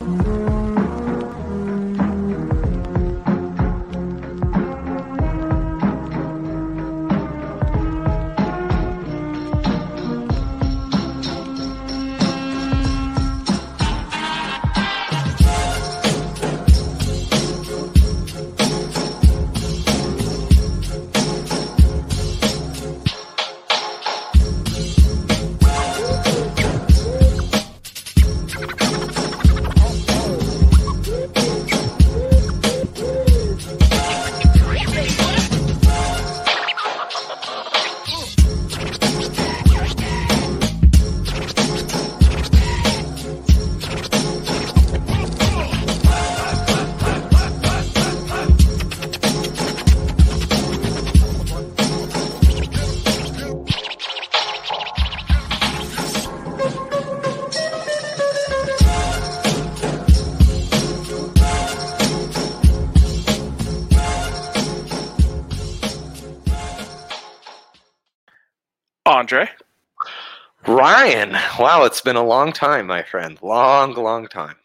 Mm-hmm. Andre. Ryan, wow, it's been a long time, my friend. Long, long time.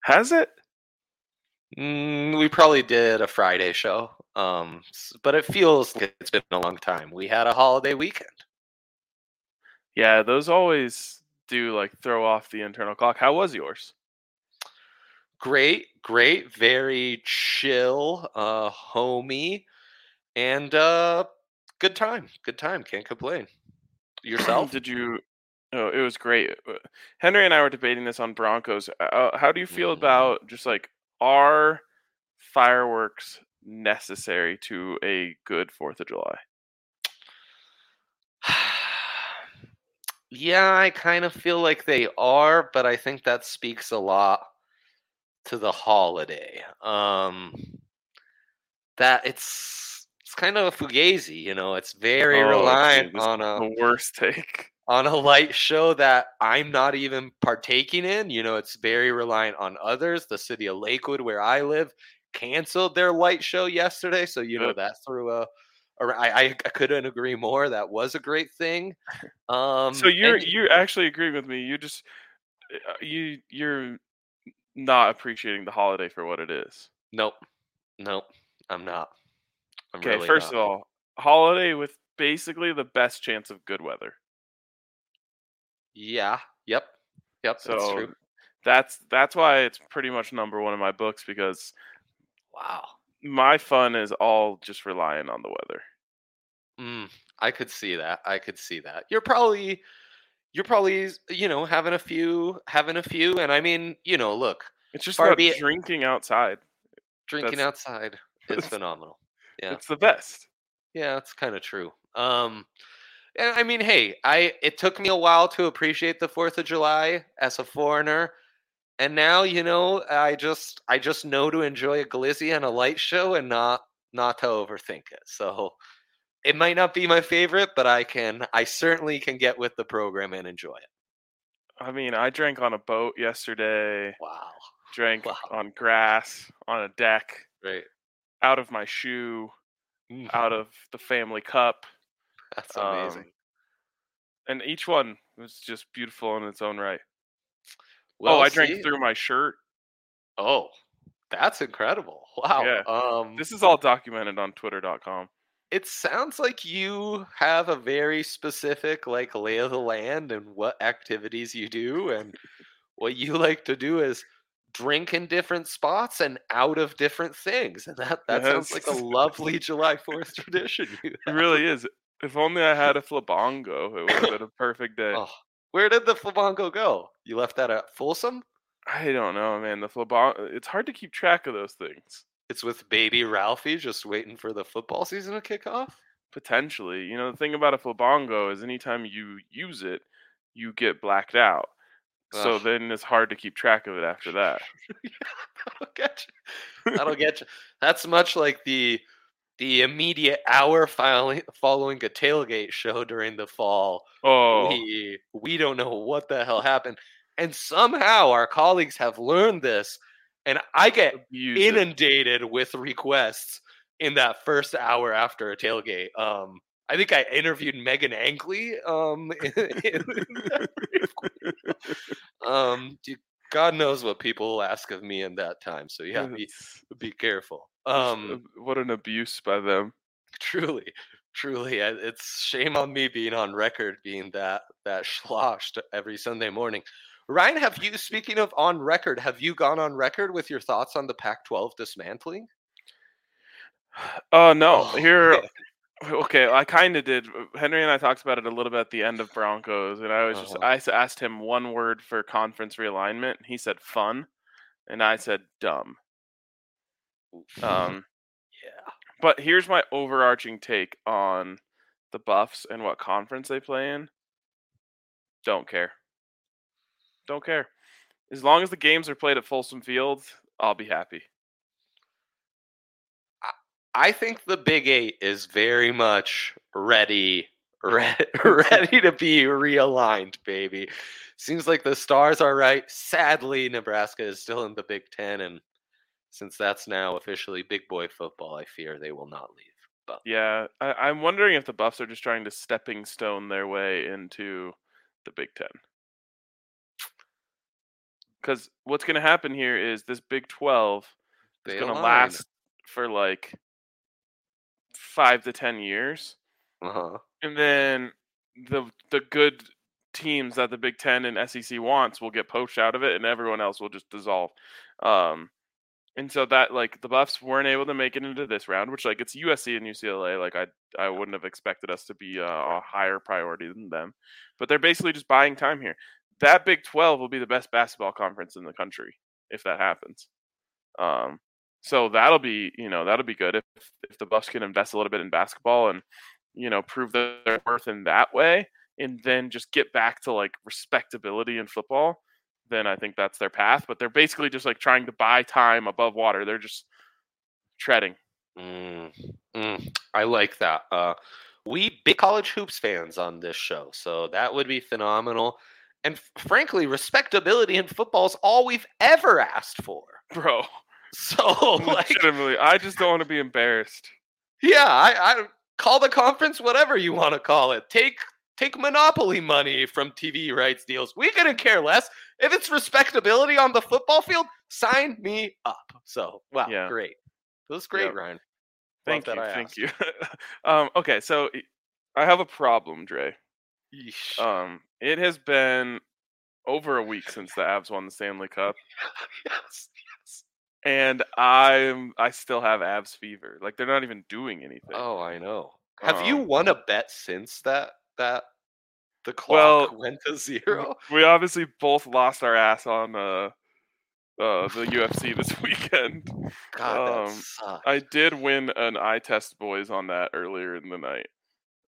Has it? Mm, we probably did a Friday show, um, but it feels like it's been a long time. We had a holiday weekend. Yeah, those always do like throw off the internal clock. How was yours? Great, great, very chill, uh, homey, and uh, good time. Good time. Can't complain. Yourself? Did you? Oh, it was great. Uh, Henry and I were debating this on Broncos. Uh, how do you feel Mm. about just like are fireworks necessary to a good Fourth of July? yeah, I kind of feel like they are, but I think that speaks a lot to the holiday. Um that it's kind of a fugazi, you know, it's very Oh, reliant dude, on a worst take. on a light show that I'm not even partaking in. You know, it's very reliant on others. The city of Lakewood, where I live, canceled their light show yesterday. So, you know, that threw a, I, I couldn't agree more. That was a great thing. Um, So you're and- you actually agree with me. You just uh, you you're not appreciating the holiday for what it is. Nope. Nope. I'm not. I'm Okay, really first not. of all, holiday with basically the best chance of good weather. Yeah. Yep. Yep. So that's true. that's that's why it's pretty much number one in my books because Wow. my fun is all just relying on the weather. Mm, I could see that. I could see that. You're probably you're probably you know having a few having a few and I mean, you know, look, It's just about drinking outside. drinking That's- outside is phenomenal. Yeah. It's the best. Yeah, that's kind of true. Um and I mean, hey, I it took me a while to appreciate the 4th of July as a foreigner. And now, you know, I just I just know to enjoy a glizzy and a light show and not not to overthink it. So it might not be my favorite, but I can I certainly can get with the program and enjoy it. I mean, I drank on a boat yesterday, Wow. drank Wow. on grass, on a deck, Right. out of my shoe, Mm, out of the family cup. That's um, amazing. And each one was just beautiful in its own right. Well, oh, I drank see- through my shirt. Oh, that's incredible. Wow. Yeah. Um This is all documented on twitter.com. it sounds like you have a very specific like lay of the land and what activities you do and what you like to do is drink in different spots and out of different things. And that, that sounds like a lovely July 4th tradition. It really is. If only I had a flabongo, it would have been a perfect day. Oh, where did the flabongo go? You left that at Folsom? I don't know, man. The flabango. Uh, it's hard to keep track of those things. It's with baby Ralphie just waiting for the football season to kick off? Potentially, you know, the thing about a flabongo is anytime you use it, you get blacked out. So then it's hard to keep track of it after that. That'll get you. That'll get you. That's much like the the immediate hour following following a tailgate show during the fall. Oh, We we don't know what the hell happened, and somehow our colleagues have learned this, and I get use it. inundated with requests in that first hour after a tailgate. Um, I think I interviewed Megan Angley. Um, in, in that brief. um, God knows what people will ask of me in that time. So yeah, be be careful. Um, what an abuse by them. truly, truly, it's shame on me being on record being that that sloshed every Sunday morning. Ryan, have you speaking of on record, have you gone on record with your thoughts on the Pac-12 dismantling? Oh no, Oh, here. Okay, I kind of did. uh, Henry and I talked about it a little bit at the end of Broncos, and I was just Uh-huh. I asked him one word for conference realignment. He said fun, and I said dumb. Um, yeah. but here's my overarching take on the Buffs and what conference they play in. Don't care. Don't care. As long as the games are played at Folsom Field, I'll be happy. I think the Big Eight is very much ready, ready, ready to be realigned, baby. Seems like the stars are right. Sadly, Nebraska is still in the Big Ten, and since that's now officially big boy football, I fear they will not leave. But Yeah, I, I'm wondering if the Buffs are just trying to stepping stone their way into the Big Ten. Because what's going to happen here is this Big 12 is going to last for like five to ten years, Uh-huh. and then the the good teams that the Big Ten and SEC wants will get poached out of it, and everyone else will just dissolve. Um, and so that like the Buffs weren't able to make it into this round, which like it's USC and UCLA. Like I I wouldn't have expected us to be uh, a higher priority than them, but they're basically just buying time here. That Big Twelve will be the best basketball conference in the country if that happens. Um, so that'll be you know that'll be good if if the Buffs can invest a little bit in basketball and you know prove their worth in that way, and then just get back to like respectability in football. Then I think that's their path. But they're basically just like trying to buy time above water. They're just treading. Mm, mm, I like that. Uh, we big college hoops fans on this show, so that would be phenomenal. And f- frankly, respectability in football is all we've ever asked for. Bro, So, like, legitimately, I just don't want to be embarrassed. yeah, I, I call the conference whatever you want to call it. Take take monopoly money from TV rights deals. We couldn't care less if it's respectability on the football field. Sign me up. So, wow, Yeah. great. That was great, Yep. Ryan. Thank you, thank asked. you. um, okay, so I have a problem, Dre. Yeesh. Um, it has been over a week since the Avs won the Stanley Cup, yes. And I'm I still have Avs fever. Like they're not even doing anything. Oh, I know. Have you Um, won a bet since that that the Well, clock went to zero? We obviously both lost our ass on uh, uh the UFC this weekend. God, that um, sucks. I did win an eye test boys on that earlier in the night.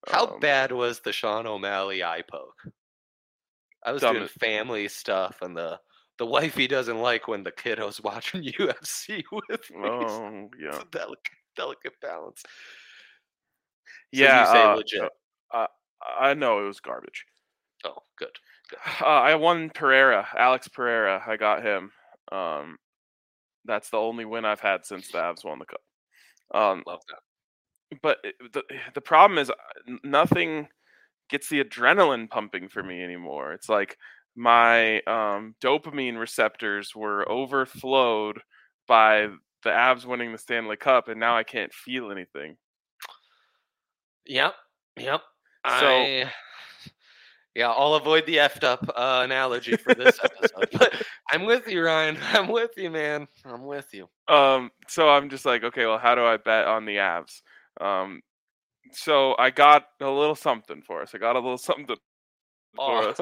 How Um, bad was the Sean O'Malley eye poke? I was Dumb doing family stuff, and the the wifey doesn't like when the kiddos watching UFC with me. Oh yeah, It's a delicate, delicate balance. So yeah. you say uh, legit. uh, I know it was garbage. Oh, good. Uh, I won Pereira, Alex Pereira. I got him. Um, that's the only win I've had since the Avs won the cup. Um, Love that. but it- the the problem is uh, nothing gets the adrenaline pumping for me anymore. It's like my um, dopamine receptors were overflowed by the Avs winning the Stanley Cup, and now I can't feel anything. Yep. Yep. So- I, Yeah, I'll avoid the effed up uh, analogy for this episode. but I'm with you, Ryan. I'm with you, man. I'm with you. Um, so I'm just like, okay, well, how do I bet on the Avs? Um, so I got a little something for us. I got a little something Oh.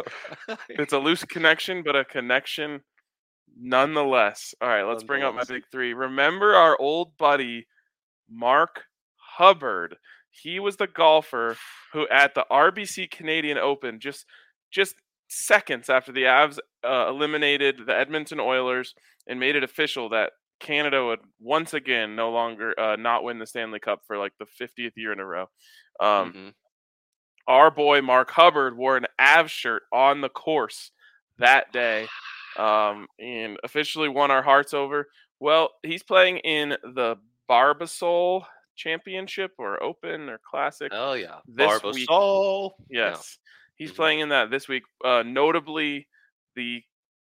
It's a loose connection, but a connection nonetheless. All right, let's bring up my big three. Remember our old buddy Mark Hubbard? He was the golfer who at the RBC Canadian Open just just seconds after the Avs uh, eliminated the Edmonton Oilers and made it official that Canada would once again no longer uh, not win the Stanley Cup for like the 50th year in a row. Um, Mhm. Our boy Mark Hubbard wore an Av shirt on the course that day um, and officially won our hearts over. Well, he's playing in the Barbasol Championship or Open or Classic. Oh yeah, This week- Barbasol. Yeah. Yes. He's Mhm. playing in that this week. Uh, notably, the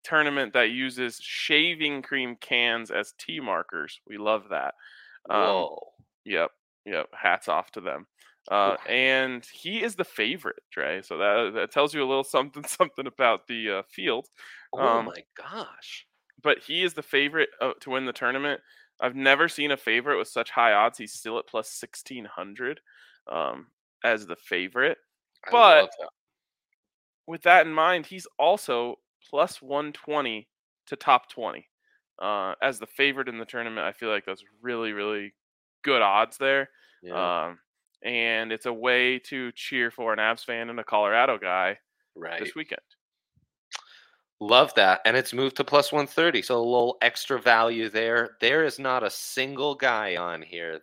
tournament that uses shaving cream cans as tee markers. We love that. Um, Whoa. Yep. Yep. Hats off to them. Uh, and he is the favorite, Dre. So that that tells you a little something something about the uh, field. oh um, my gosh. But he is the favorite uh, to win the tournament. I've never seen a favorite with such high odds. He's still at plus sixteen hundred um, as the favorite. I but- that. with that in mind, he's also plus 120 to top 20 uh, as the favorite in the tournament. I feel like that's really, really good odds there. Yeah, Um, and it's a way to cheer for an Avs fan and a Colorado guy right. this weekend. Love that. And it's moved to plus 130. So a little extra value there. There is not a single guy on here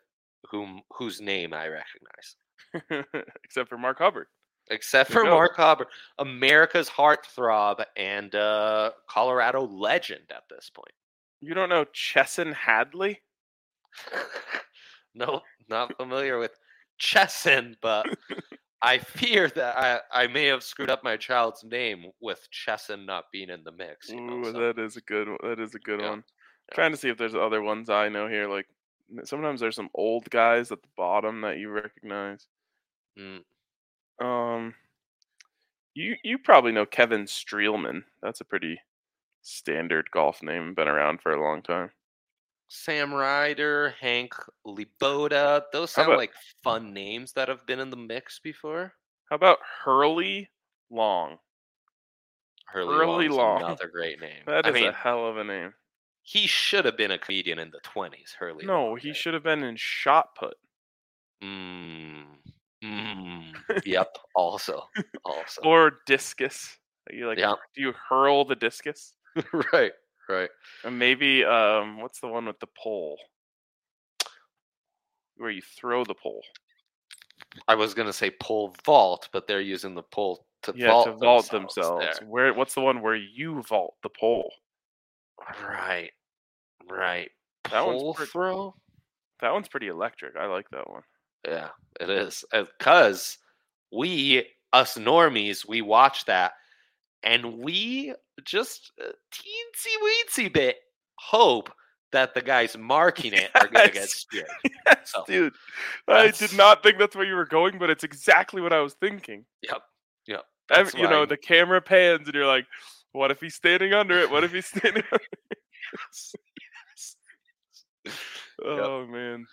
whom whose name I recognize. Except for Mark Hubbard. Except for. Mark Hubbard, America's heartthrob and uh, Colorado legend at this point. You don't know Chesson Hadley? no, not familiar with Chesson, but I fear that I, I may have screwed up my child's name with Chesson not being in the mix. You know, Ooh, so- that is a good one. That is a good Yeah, one. yeah. Trying to see if there's other ones I know here. Like sometimes there's some old guys at the bottom that you recognize. Mm, Um, you you probably know Kevin Streelman. That's a pretty standard golf name. Been around for a long time. Sam Ryder, Hank Lebioda, those sound about- like fun names that have been in the mix before. How about Hurly Long? Hurly, Hurly Long. another great name. That I is mean, a hell of a name. he should have been a comedian in the twenties. Hurly. No, Long, he right? should have been in shot put. Mm, mm, yep. Also, also. or discus. You like? Yeah. Do you hurl the discus? right, right. And maybe um, what's the one with the pole? Where you throw the pole. I was gonna say pole vault, but they're using the pole to Yeah, vault to vault themselves. themselves. Where? What's the one where you vault the pole? Right, right. That one's pole pretty- throw. That one's pretty electric. I like that one. Yeah, it is. Because we, us normies, we watch that and we just a teensy weensy bit hope that the guys marking it are going to get Yes. speared. Yes, So, dude. I did not think that's where you were going, but it's exactly what I was thinking. Yep. Yep. Ev- That's you know, why- the camera pans, and you're like, "What if he's standing under it? What if he's standing?" under it? Oh man.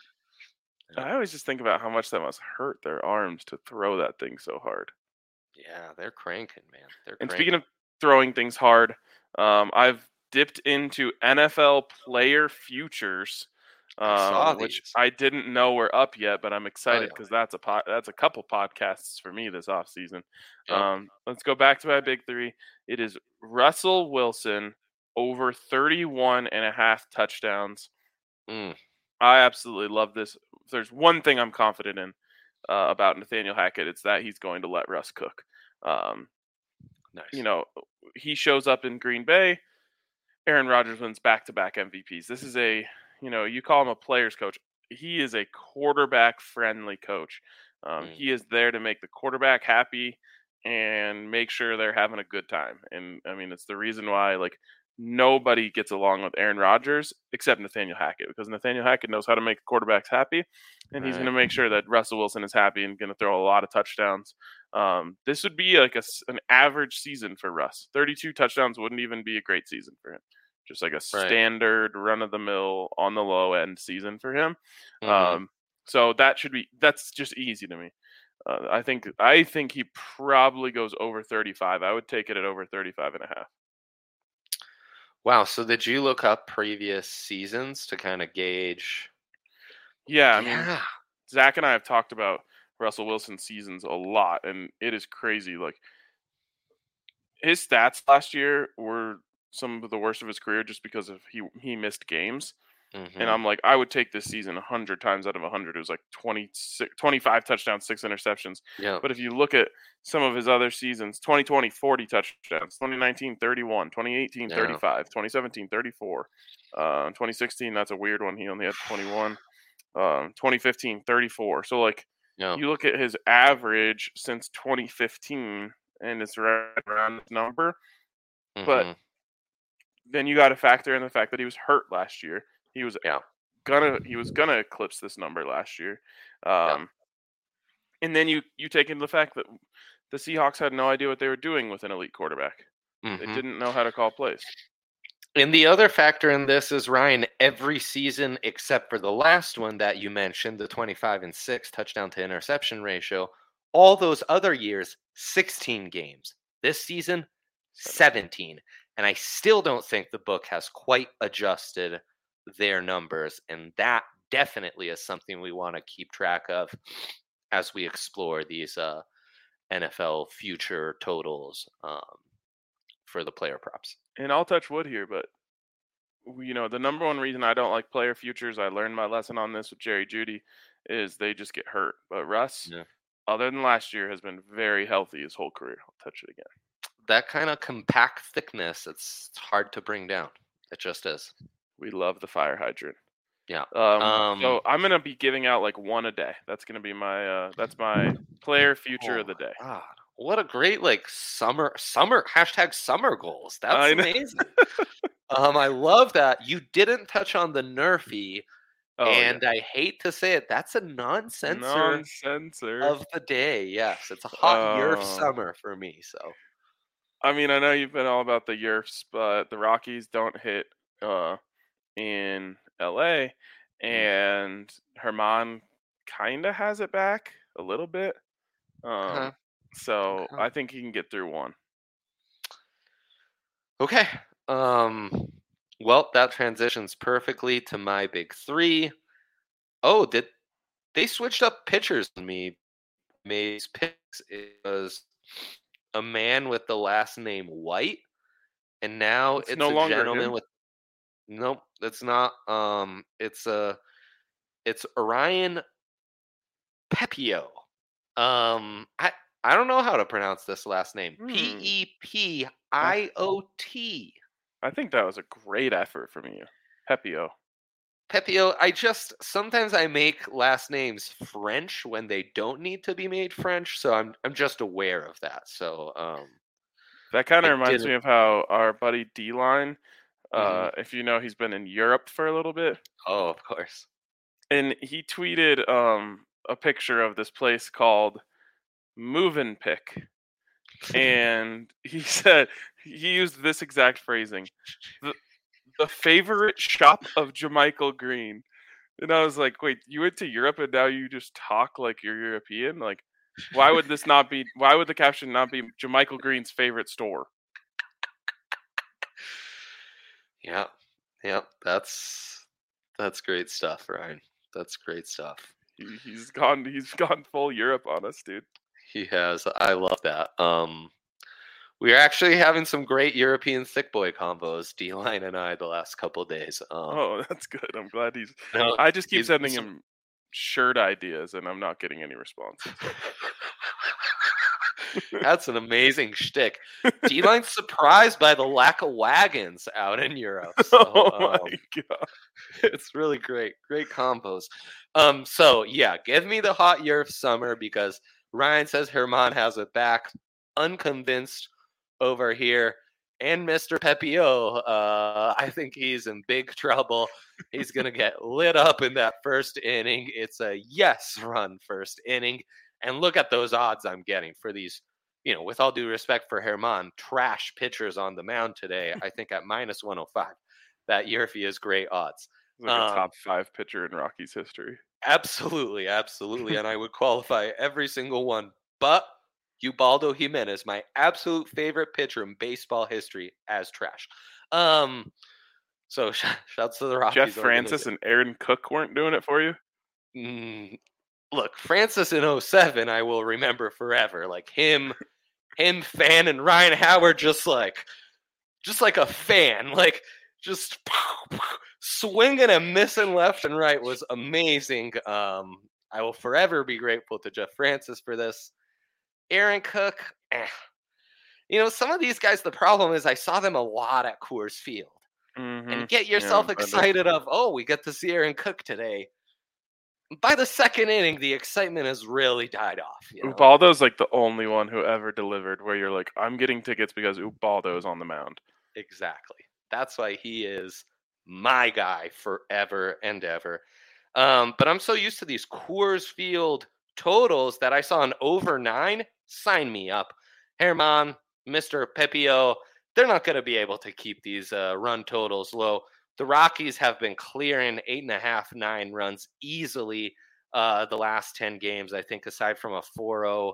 Yep. I always just think about how much that must hurt their arms to throw that thing so hard. Yeah, they're cranking, man. They're And cranking. speaking of throwing things hard, um, I've dipped into NFL player futures, um, which. I didn't know were up yet, but I'm excited yeah. because that's a po- that's a couple podcasts for me this off season. Yep. Um, let's go back to my big three. It is Russell Wilson over 31 and a half touchdowns. Mm, I absolutely love this. If there's one thing I'm confident in uh, about Nathaniel Hackett, it's that he's going to let Russ cook. Um, nice. you know, he shows up in Green Bay. Aaron Rodgers wins back to back MVPs. This is a, you know, you call him a player's coach. He is a quarterback friendly coach. Um, Mm. He is there to make the quarterback happy and make sure they're having a good time. And I mean, it's the reason why, like, nobody gets along with Aaron Rodgers except Nathaniel Hackett because Nathaniel Hackett knows how to make quarterbacks happy, and he's going to make sure that Russell Wilson is happy and going to throw a lot of touchdowns. Um, this would be like a, an average season for Russ. 32 touchdowns wouldn't even be a great season for him. Just like a standard run of the mill on the low end season for him. Mhm. Um, so that should be that's just easy to me. Uh, I think I think he probably goes over 35. I would take it at over 35 and a half. Wow. So did you look up previous seasons to kind of gauge? Yeah, I mean yeah. Zach and I have talked about Russell Wilson seasons a lot, and it is crazy. Like his stats last year were some of the worst of his career just because of he he missed games. Mhm. And I'm like, I would take this season 100 times out of 100. It was like 26, 25 touchdowns, six interceptions. yeah. But if you look at some of his other seasons 2020, 40 touchdowns, 2019, 31, 2018, Yeah. 35, 2017, 34, uh, 2016, that's a weird one. He only had 21, um, 2015, 34. So, like, Yeah. you look at his average since 2015, and it's right around this number. but- Mhm. Then you got to factor in the fact that he was hurt last year. He was Yeah. gonna he was gonna eclipse this number last year. Um, And then you you take into the fact that the Seahawks had no idea what they were doing with an elite quarterback. They Mhm. didn't know how to call plays. And the other factor in this is Ryan, every season except for the last one that you mentioned, the 25 and 6 touchdown to interception ratio, all those other years, 16 games. This season, 17. And I still don't think the book has quite adjusted their numbers. And that definitely is something we want to keep track of as we explore these uh, NFL future totals um, for the player props. And I'll touch wood here, but you know the number one reason I don't like player futures, I learned my lesson on this with Jerry Jeudy, is they just get hurt. But Russ, Yeah. other than last year, has been very healthy his whole career. I'll touch it again. that kind of compact thickness it's, it's hard to bring down it just is We love the fire hydrant. Yeah. Um, Um, so I'm gonna be giving out like one a day. That's gonna be my uh that's my player future Oh of the day. God, what a great like summer summer hashtag summer goals that's amazing um i love that you didn't touch on the nerfy Oh, yeah. and i hate to say it that's a non-censor non-censor. of the day yes it's a hot year of Oh. summer for me so I mean, I know you've been all about the Yerfs, but the Rockies don't hit uh, in LA, Mm. and Germán kind of has it back a little bit. Um, Uh-huh. So Okay. I think he can get through one. Okay. Um well, that transitions perfectly to my big 3. Oh, did they switched up pitchers on me? May's picks it was a man with the last name White and now It's it's, no a longer gentleman him? with Nope, it's not um it's a it's Orion Pepiot. Um I I don't know how to pronounce this last name. Hmm. P E P I O T. I think that was a great effort from you, Pepiot. Pepiot, I just sometimes I make last names French when they don't need to be made French, so I'm I'm just aware of that. So um That kind of reminds me of how our buddy D Line. Uh, if you know, he's been in Europe for a little bit. oh of course. and he tweeted um a picture of this place called Mövenpick. And he said he used this exact phrasing. The the favorite shop of JaMychal Green. And I was like, wait, you went to Europe and now you just talk like you're European? Like why would this not be why would the caption not be JaMychal Green's favorite store? Yeah. Yeah, that's that's great stuff, Ryan. That's great stuff. He, he's gone he's gone full Europe on us, dude. He has. I love that. Um, we are actually having some great European thick boy combos, D Line and I, the last couple days. Um, Oh, that's good. I'm glad he's no, I just keep sending he's- him shirt ideas, and I'm not getting any responses. That's an amazing shtick. D Line's surprised by the lack of wagons out in Europe. So, oh my um, god! it's really great. Great combos. Um, so yeah, give me the hot year of summer because Ryan says Germán has it back. Unconvinced over here. and Mr. Pepiot. Uh, I think he's in big trouble. He's going to get lit up in that first inning. It's a yes run first inning. And look at those odds I'm getting for these, you know, with all due respect for Germán, trash pitchers on the mound today. I think at minus 105. That Yerfy is great odds. Like Um, a top five pitcher in Rockies history. Absolutely, absolutely. and I would qualify every single one. But Ubaldo Jimenez, my absolute favorite pitcher in baseball history, as trash. Um, so sh- shouts to the Rockies. Jeff Francis and Aaron Cook weren't doing it for you. Mm, look, Francis in 07, I will remember forever. Like him, him fan and Ryan Howard just like just like a fan. Like just swinging and missing left and right was amazing. Um, I will forever be grateful to Jeff Francis for this. Aaron Cook, eh. you know, some of these guys, the problem is I saw them a lot at Coors Field. Mhm. And get yourself know. excited of, oh, we get to see Aaron Cook today. By the second inning, the excitement has really died off. You know? Ubaldo's like the only one who ever delivered where you're like, I'm getting tickets because Ubaldo's on the mound. Exactly. That's why he is my guy forever and ever. Um, but I'm so used to these Coors Field totals that I saw an over nine. Sign me up. Germán, Mr. Pepiot, they're not going to be able to keep these uh, run totals low. The Rockies have been clearing eight and a half, nine runs easily uh, the last 10 games. I think, aside from a 4 0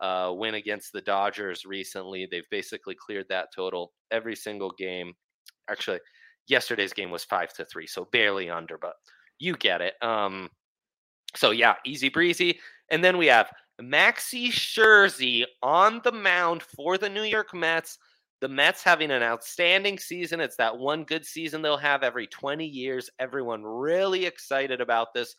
uh, win against the Dodgers recently. They've basically cleared that total every single game. Actually, yesterday's game was five to three, so barely under, but you get it. Um, so yeah, easy breezy. And then we have Maxi Scherzer on the mound for the New York Mets. The Mets having an outstanding season. It's that one good season they'll have every 20 years. Everyone really excited about this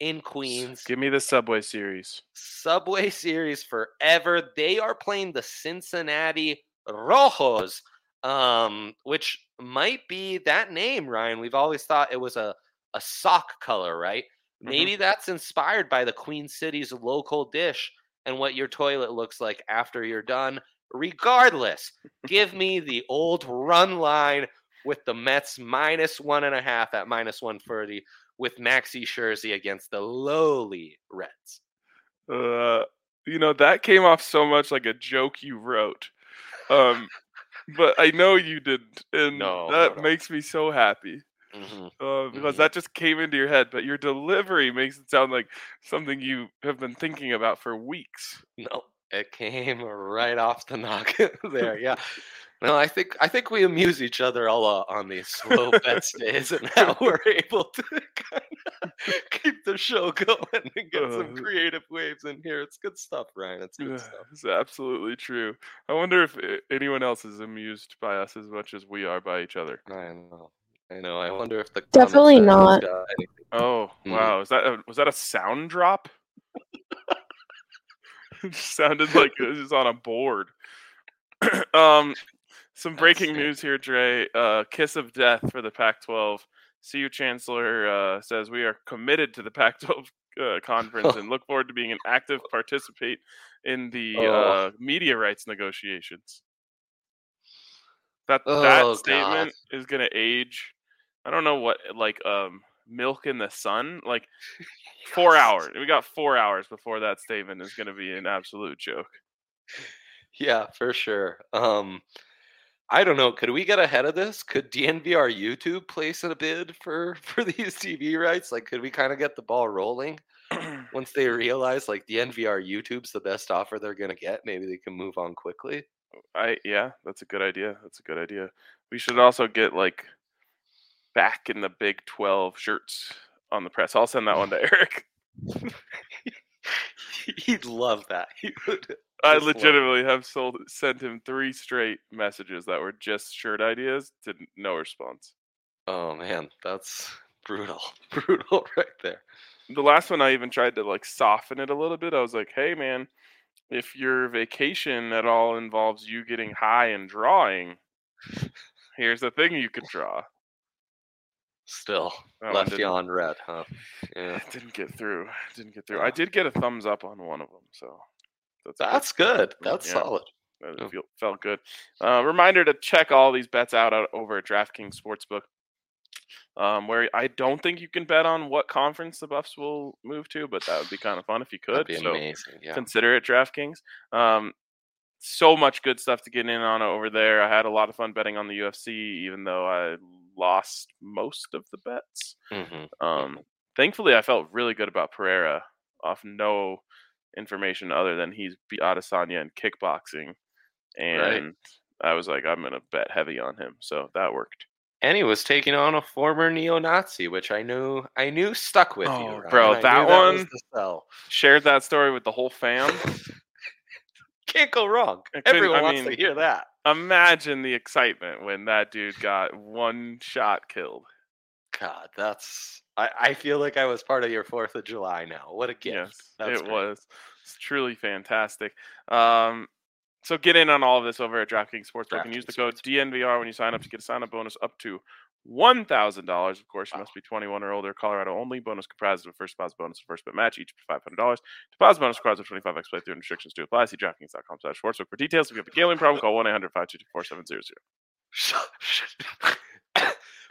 in Queens. Give me the Subway Series. Subway Series forever. They are playing the Cincinnati Rojos, um, which might be that name, Ryan. We've always thought it was a, a sock color, right? Maybe that's inspired by the Queen City's local dish and what your toilet looks like after you're done. Regardless, give me the old run line with the Mets minus one and a half at minus 130 with Maxi Scherzer against the lowly Reds. Uh, you know that came off so much like a joke you wrote, um, but I know you didn't, and No, that no, no. makes me so happy Mhm. uh, because Mhm. that just came into your head. But your delivery makes it sound like something you have been thinking about for weeks. No, it came right off the knock there. Yeah. No, I think I think we amuse each other a lot on these slow bets days, and now we're able to kind of keep the show going and get some Uh, creative waves in here. It's good stuff, Ryan. It's good Yeah, stuff. It's absolutely true. I wonder if anyone else is amused by us as much as we are by each other. I know. I know. I wonder if the Definitely not. got anything. Oh Mm. wow! Is that a, was that a sound drop? sounded like it was on a board. um, some breaking news here, Dre. Uh, kiss of death for the Pac-12. CU Chancellor uh, says we are committed to the Pac-12 uh, conference and look forward to being an active participate in the Oh. uh, media rights negotiations. That Oh, that God. statement is going to age. I don't know what like um milk in the sun like four hours. We got four hours before that statement is going to be an absolute joke. Yeah, for sure. Um, I don't know. Could we get ahead of this? Could DNVR YouTube place a bid for for these TV rights? Like, could we kind of get the ball rolling once they realize like DNVR YouTube's the best offer they're gonna get? Maybe they can move on quickly. I yeah, that's a good idea. That's a good idea. We should also get like back in the Big Twelve shirts on the press. I'll send that one to Eric. He'd love that. He would. I Just love it. legitimately have sold sent him three straight messages that were just shirt ideas to no response. Oh man, that's brutal. Brutal right there. The last one I even tried to like soften it a little bit. I was like, "Hey man, if your vacation at all involves you getting high and drawing, here's the thing you could draw." Still That one left didn't- you on red, huh? Yeah. It didn't get through. Didn't get through. I did get a thumbs up on one of them, so that's good. That's good. That's Yeah. solid. It Oh. feel, felt good. Uh, reminder to check all these bets out, out over at DraftKings Sportsbook, um, where I don't think you can bet on what conference the Buffs will move to, but that would be kind of fun if you could. That'd be so amazing. Yeah. consider it DraftKings. Um, so much good stuff to get in on over there. I had a lot of fun betting on the UFC, even though I lost most of the bets. hmm Um, thankfully, I felt really good about Pereira off no information other than he's beat Adesanya in kickboxing, and I was like, I'm gonna bet heavy on him, so that worked. And he was taking on a former neo-Nazi, which I knew I knew stuck with you, Oh, Ryan. bro, I knew that one- Shared that story with the whole fam. Can't go wrong. Everyone I wants mean- to hear that. Imagine the excitement when that dude got one shot killed. God, that's. I, I feel like I was part of your Fourth of July now. What a gift! Yes, it great. was. It's truly fantastic. Um, so get in on all of this over at DraftKings Sportsbook and use the code DNVR when you sign up to get a sign-up bonus up to one thousand dollars. Of course, you Wow. must be twenty-one or older. Colorado only. Bonus comprised of a first deposit bonus and first bet match, each five hundred dollars. Deposit bonus requires a twenty-five x play through and restrictions to apply. See DraftKings.com/sportsbook for details. If you have a gambling problem, call one 4700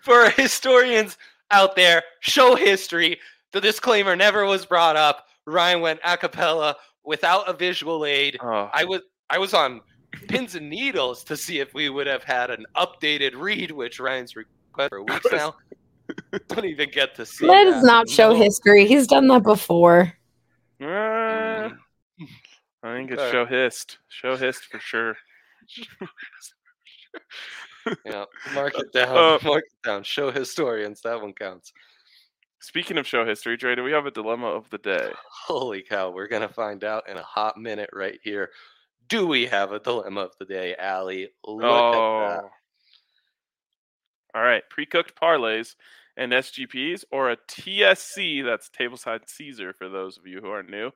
For historians out there, show history. The disclaimer never was brought up. Ryan went a cappella without a visual aid. Oh, I was I was on pins and needles to see if we would have had an updated read, which Ryan's request for weeks now. Don't even get to see. Let us not show No. history. He's done that before. Mm. I think it's Okay. show hist. Show hist for sure. Yeah, mark it down. Uh, mark it down. Show historians. That one counts. Speaking of show history, Dre, do we have a dilemma of the day? Holy cow, we're gonna find out in a hot minute right here. Do we have a dilemma of the day, Allie? Look at that. All right, pre-cooked parlays and SGPs, or a TSC, that's tableside Caesar for those of you who are new.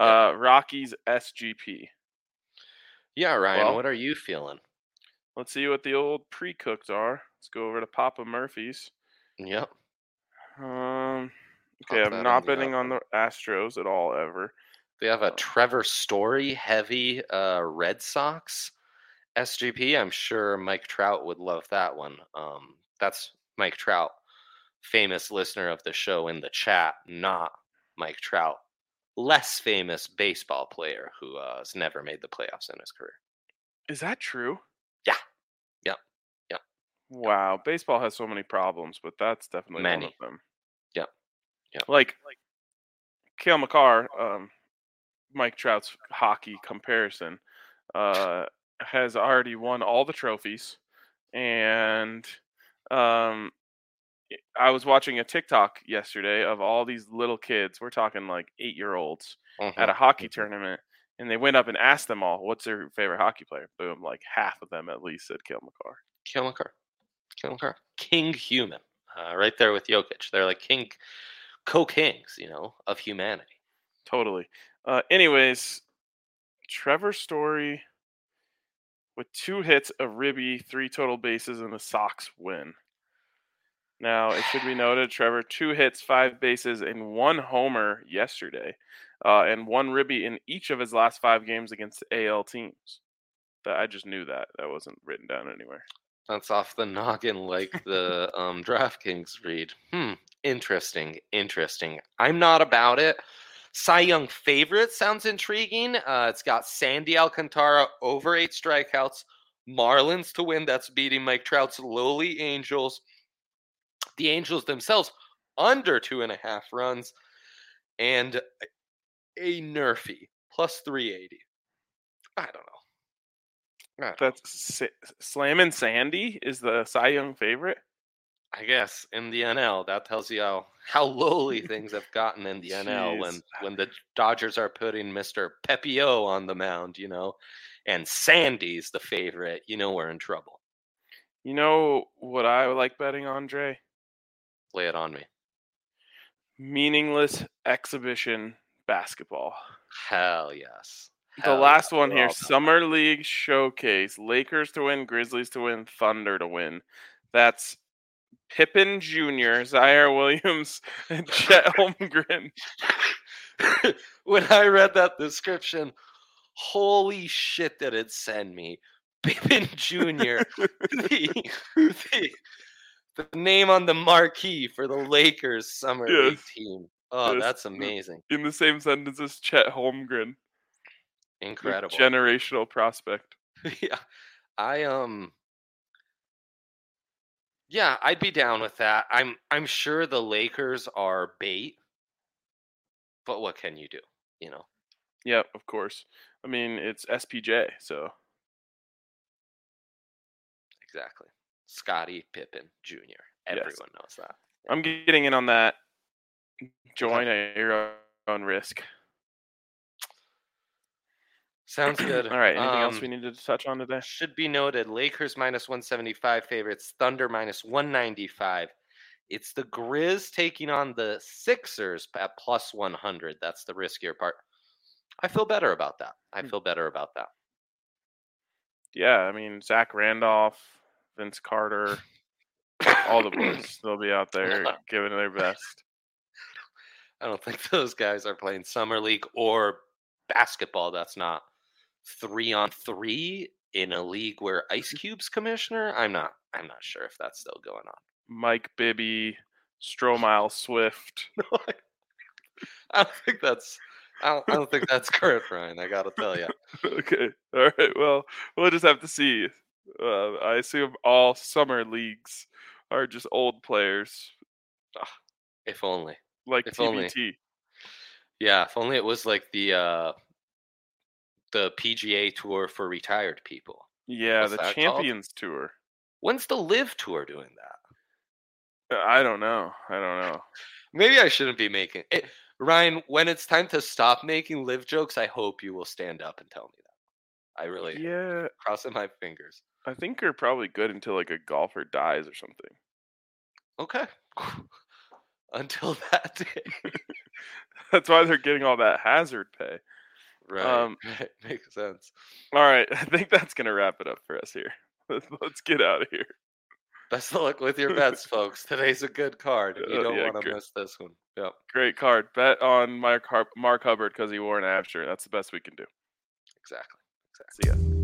Uh, Rockies SGP. Yeah, Ryan, Well- what are you feeling? Let's see what the old pre-cooked are. Let's go over to Papa Murphy's. Yep. Um, okay, I'm not betting on the. Astros at all ever. They have a Oh. Trevor Story heavy uh, Red Sox SGP. I'm sure Mike Trout would love that one. Um, that's Mike Trout, famous listener of the show in the chat, not Mike Trout, less famous baseball player who uh, has never made the playoffs in his career. Is that true? Yeah. Yep. Yep. Wow, baseball has so many problems, but that's definitely Many. one of them. Yep. Yep. Like, like Cale Makar, um, Mike Trout's hockey comparison, uh, has already won all the trophies, and um, i- was watching a TikTok yesterday of all these little kids. We're talking like eight-year-olds at a Mhm, hockey mhm. tournament, and they went up and asked them all, "What's their favorite hockey player?" Boom, like half of them at least said Cale Makar. Cale Makar. Cale Makar. King human. Uh, right there with Jokic. They're like king, co-kings, you know, of humanity. Totally. Uh, anyways, Trevor Story with two hits, a ribby, three total bases, and the Sox win. Now, it should be noted, Trevor, two hits, five bases, and one homer yesterday, uh, and one ribby in each of his last five games against AL teams. That I just knew that. That wasn't written down anywhere. That's off the noggin like the um, DraftKings read. Hmm. Interesting. Interesting. I'm not about it. Cy Young favorite sounds intriguing. Uh, it's got Sandy Alcantara over eight strikeouts, Marlins to win. That's beating Mike Trout's lowly Angels. The Angels themselves under two and a half runs, and a Nerfy plus 380. I don't know. I don't know. That's Slam and Sandy is the Cy Young favorite. I guess in the NL, that tells you how, how lowly things have gotten in the NL when when the Dodgers are putting Mr. Pepiot on the mound, you know, and Sandy's the favorite. You know we're in trouble. You know what I like betting on, Dre? Lay it on me. Meaningless exhibition basketball. Hell yes. The Hell last yes, one here Summer League Showcase. Lakers to win, Grizzlies to win, Thunder to win. That's Pippen Jr., Ziaire Williams, and Chet Holmgren. when I read that description, Holy shit, did it send me? Pippen Jr., the, the, the name on the marquee for the Lakers summer league team. Oh, Yes. that's amazing. In the same sentence as Chet Holmgren, Incredible. generational prospect. yeah. I um Yeah, I'd be down with that. I'm I'm sure the Lakers are bait. But what can you do? You know. Yep, of course. I mean, it's SPJ, so Exactly. Scotty Pippen Jr. Everyone knows that. I'm getting in on that. Join at your own risk. Sounds good. All right. Anything else Um, we needed to touch on today? Should be noted Lakers minus 175 favorites, Thunder minus 195. It's the Grizz taking on the Sixers at plus 100. That's the riskier part. I feel better about that. I Hmm. feel better about that. Yeah, I mean Zach Randolph, Vince Carter, all the boys. They'll be out there giving their best. I don't think those guys are playing summer league or basketball. That's not three on three in a league where Ice Cube's commissioner. I'm not. I'm not sure if that's still going on. Mike Bibby, Stromile Swift. No, I, I don't think that's. I don't, I don't think that's current, Ryan. I gotta tell you. okay. All right. Well, we'll just have to see. Uh, I assume all summer leagues are just old players If only. like If only. Yeah. If only it was like the uh the PGA tour for retired people. Yeah, What's the that called? Champions Tour. When's the LIV Tour doing that? Uh, I don't know. I don't know. Maybe I shouldn't be making it. Ryan, when it's time to stop making LIV jokes, I hope you will stand up and tell me that. I really Yeah, crossing my fingers. I think you're probably good until like a golfer dies or something. Okay. Until that day. That's why they're getting all that hazard pay. Right. Um, right. Makes sense. All right, I think that's gonna wrap it up for us here. Let's, let's get out of here. Best of luck with your bets, folks. Today's a good card. You Uh, don't yeah, want to miss this one. Yep. Great card. Bet on Mark Har- Mark Hubbard because he wore an shirt. That's the best we can do. Exactly. See ya.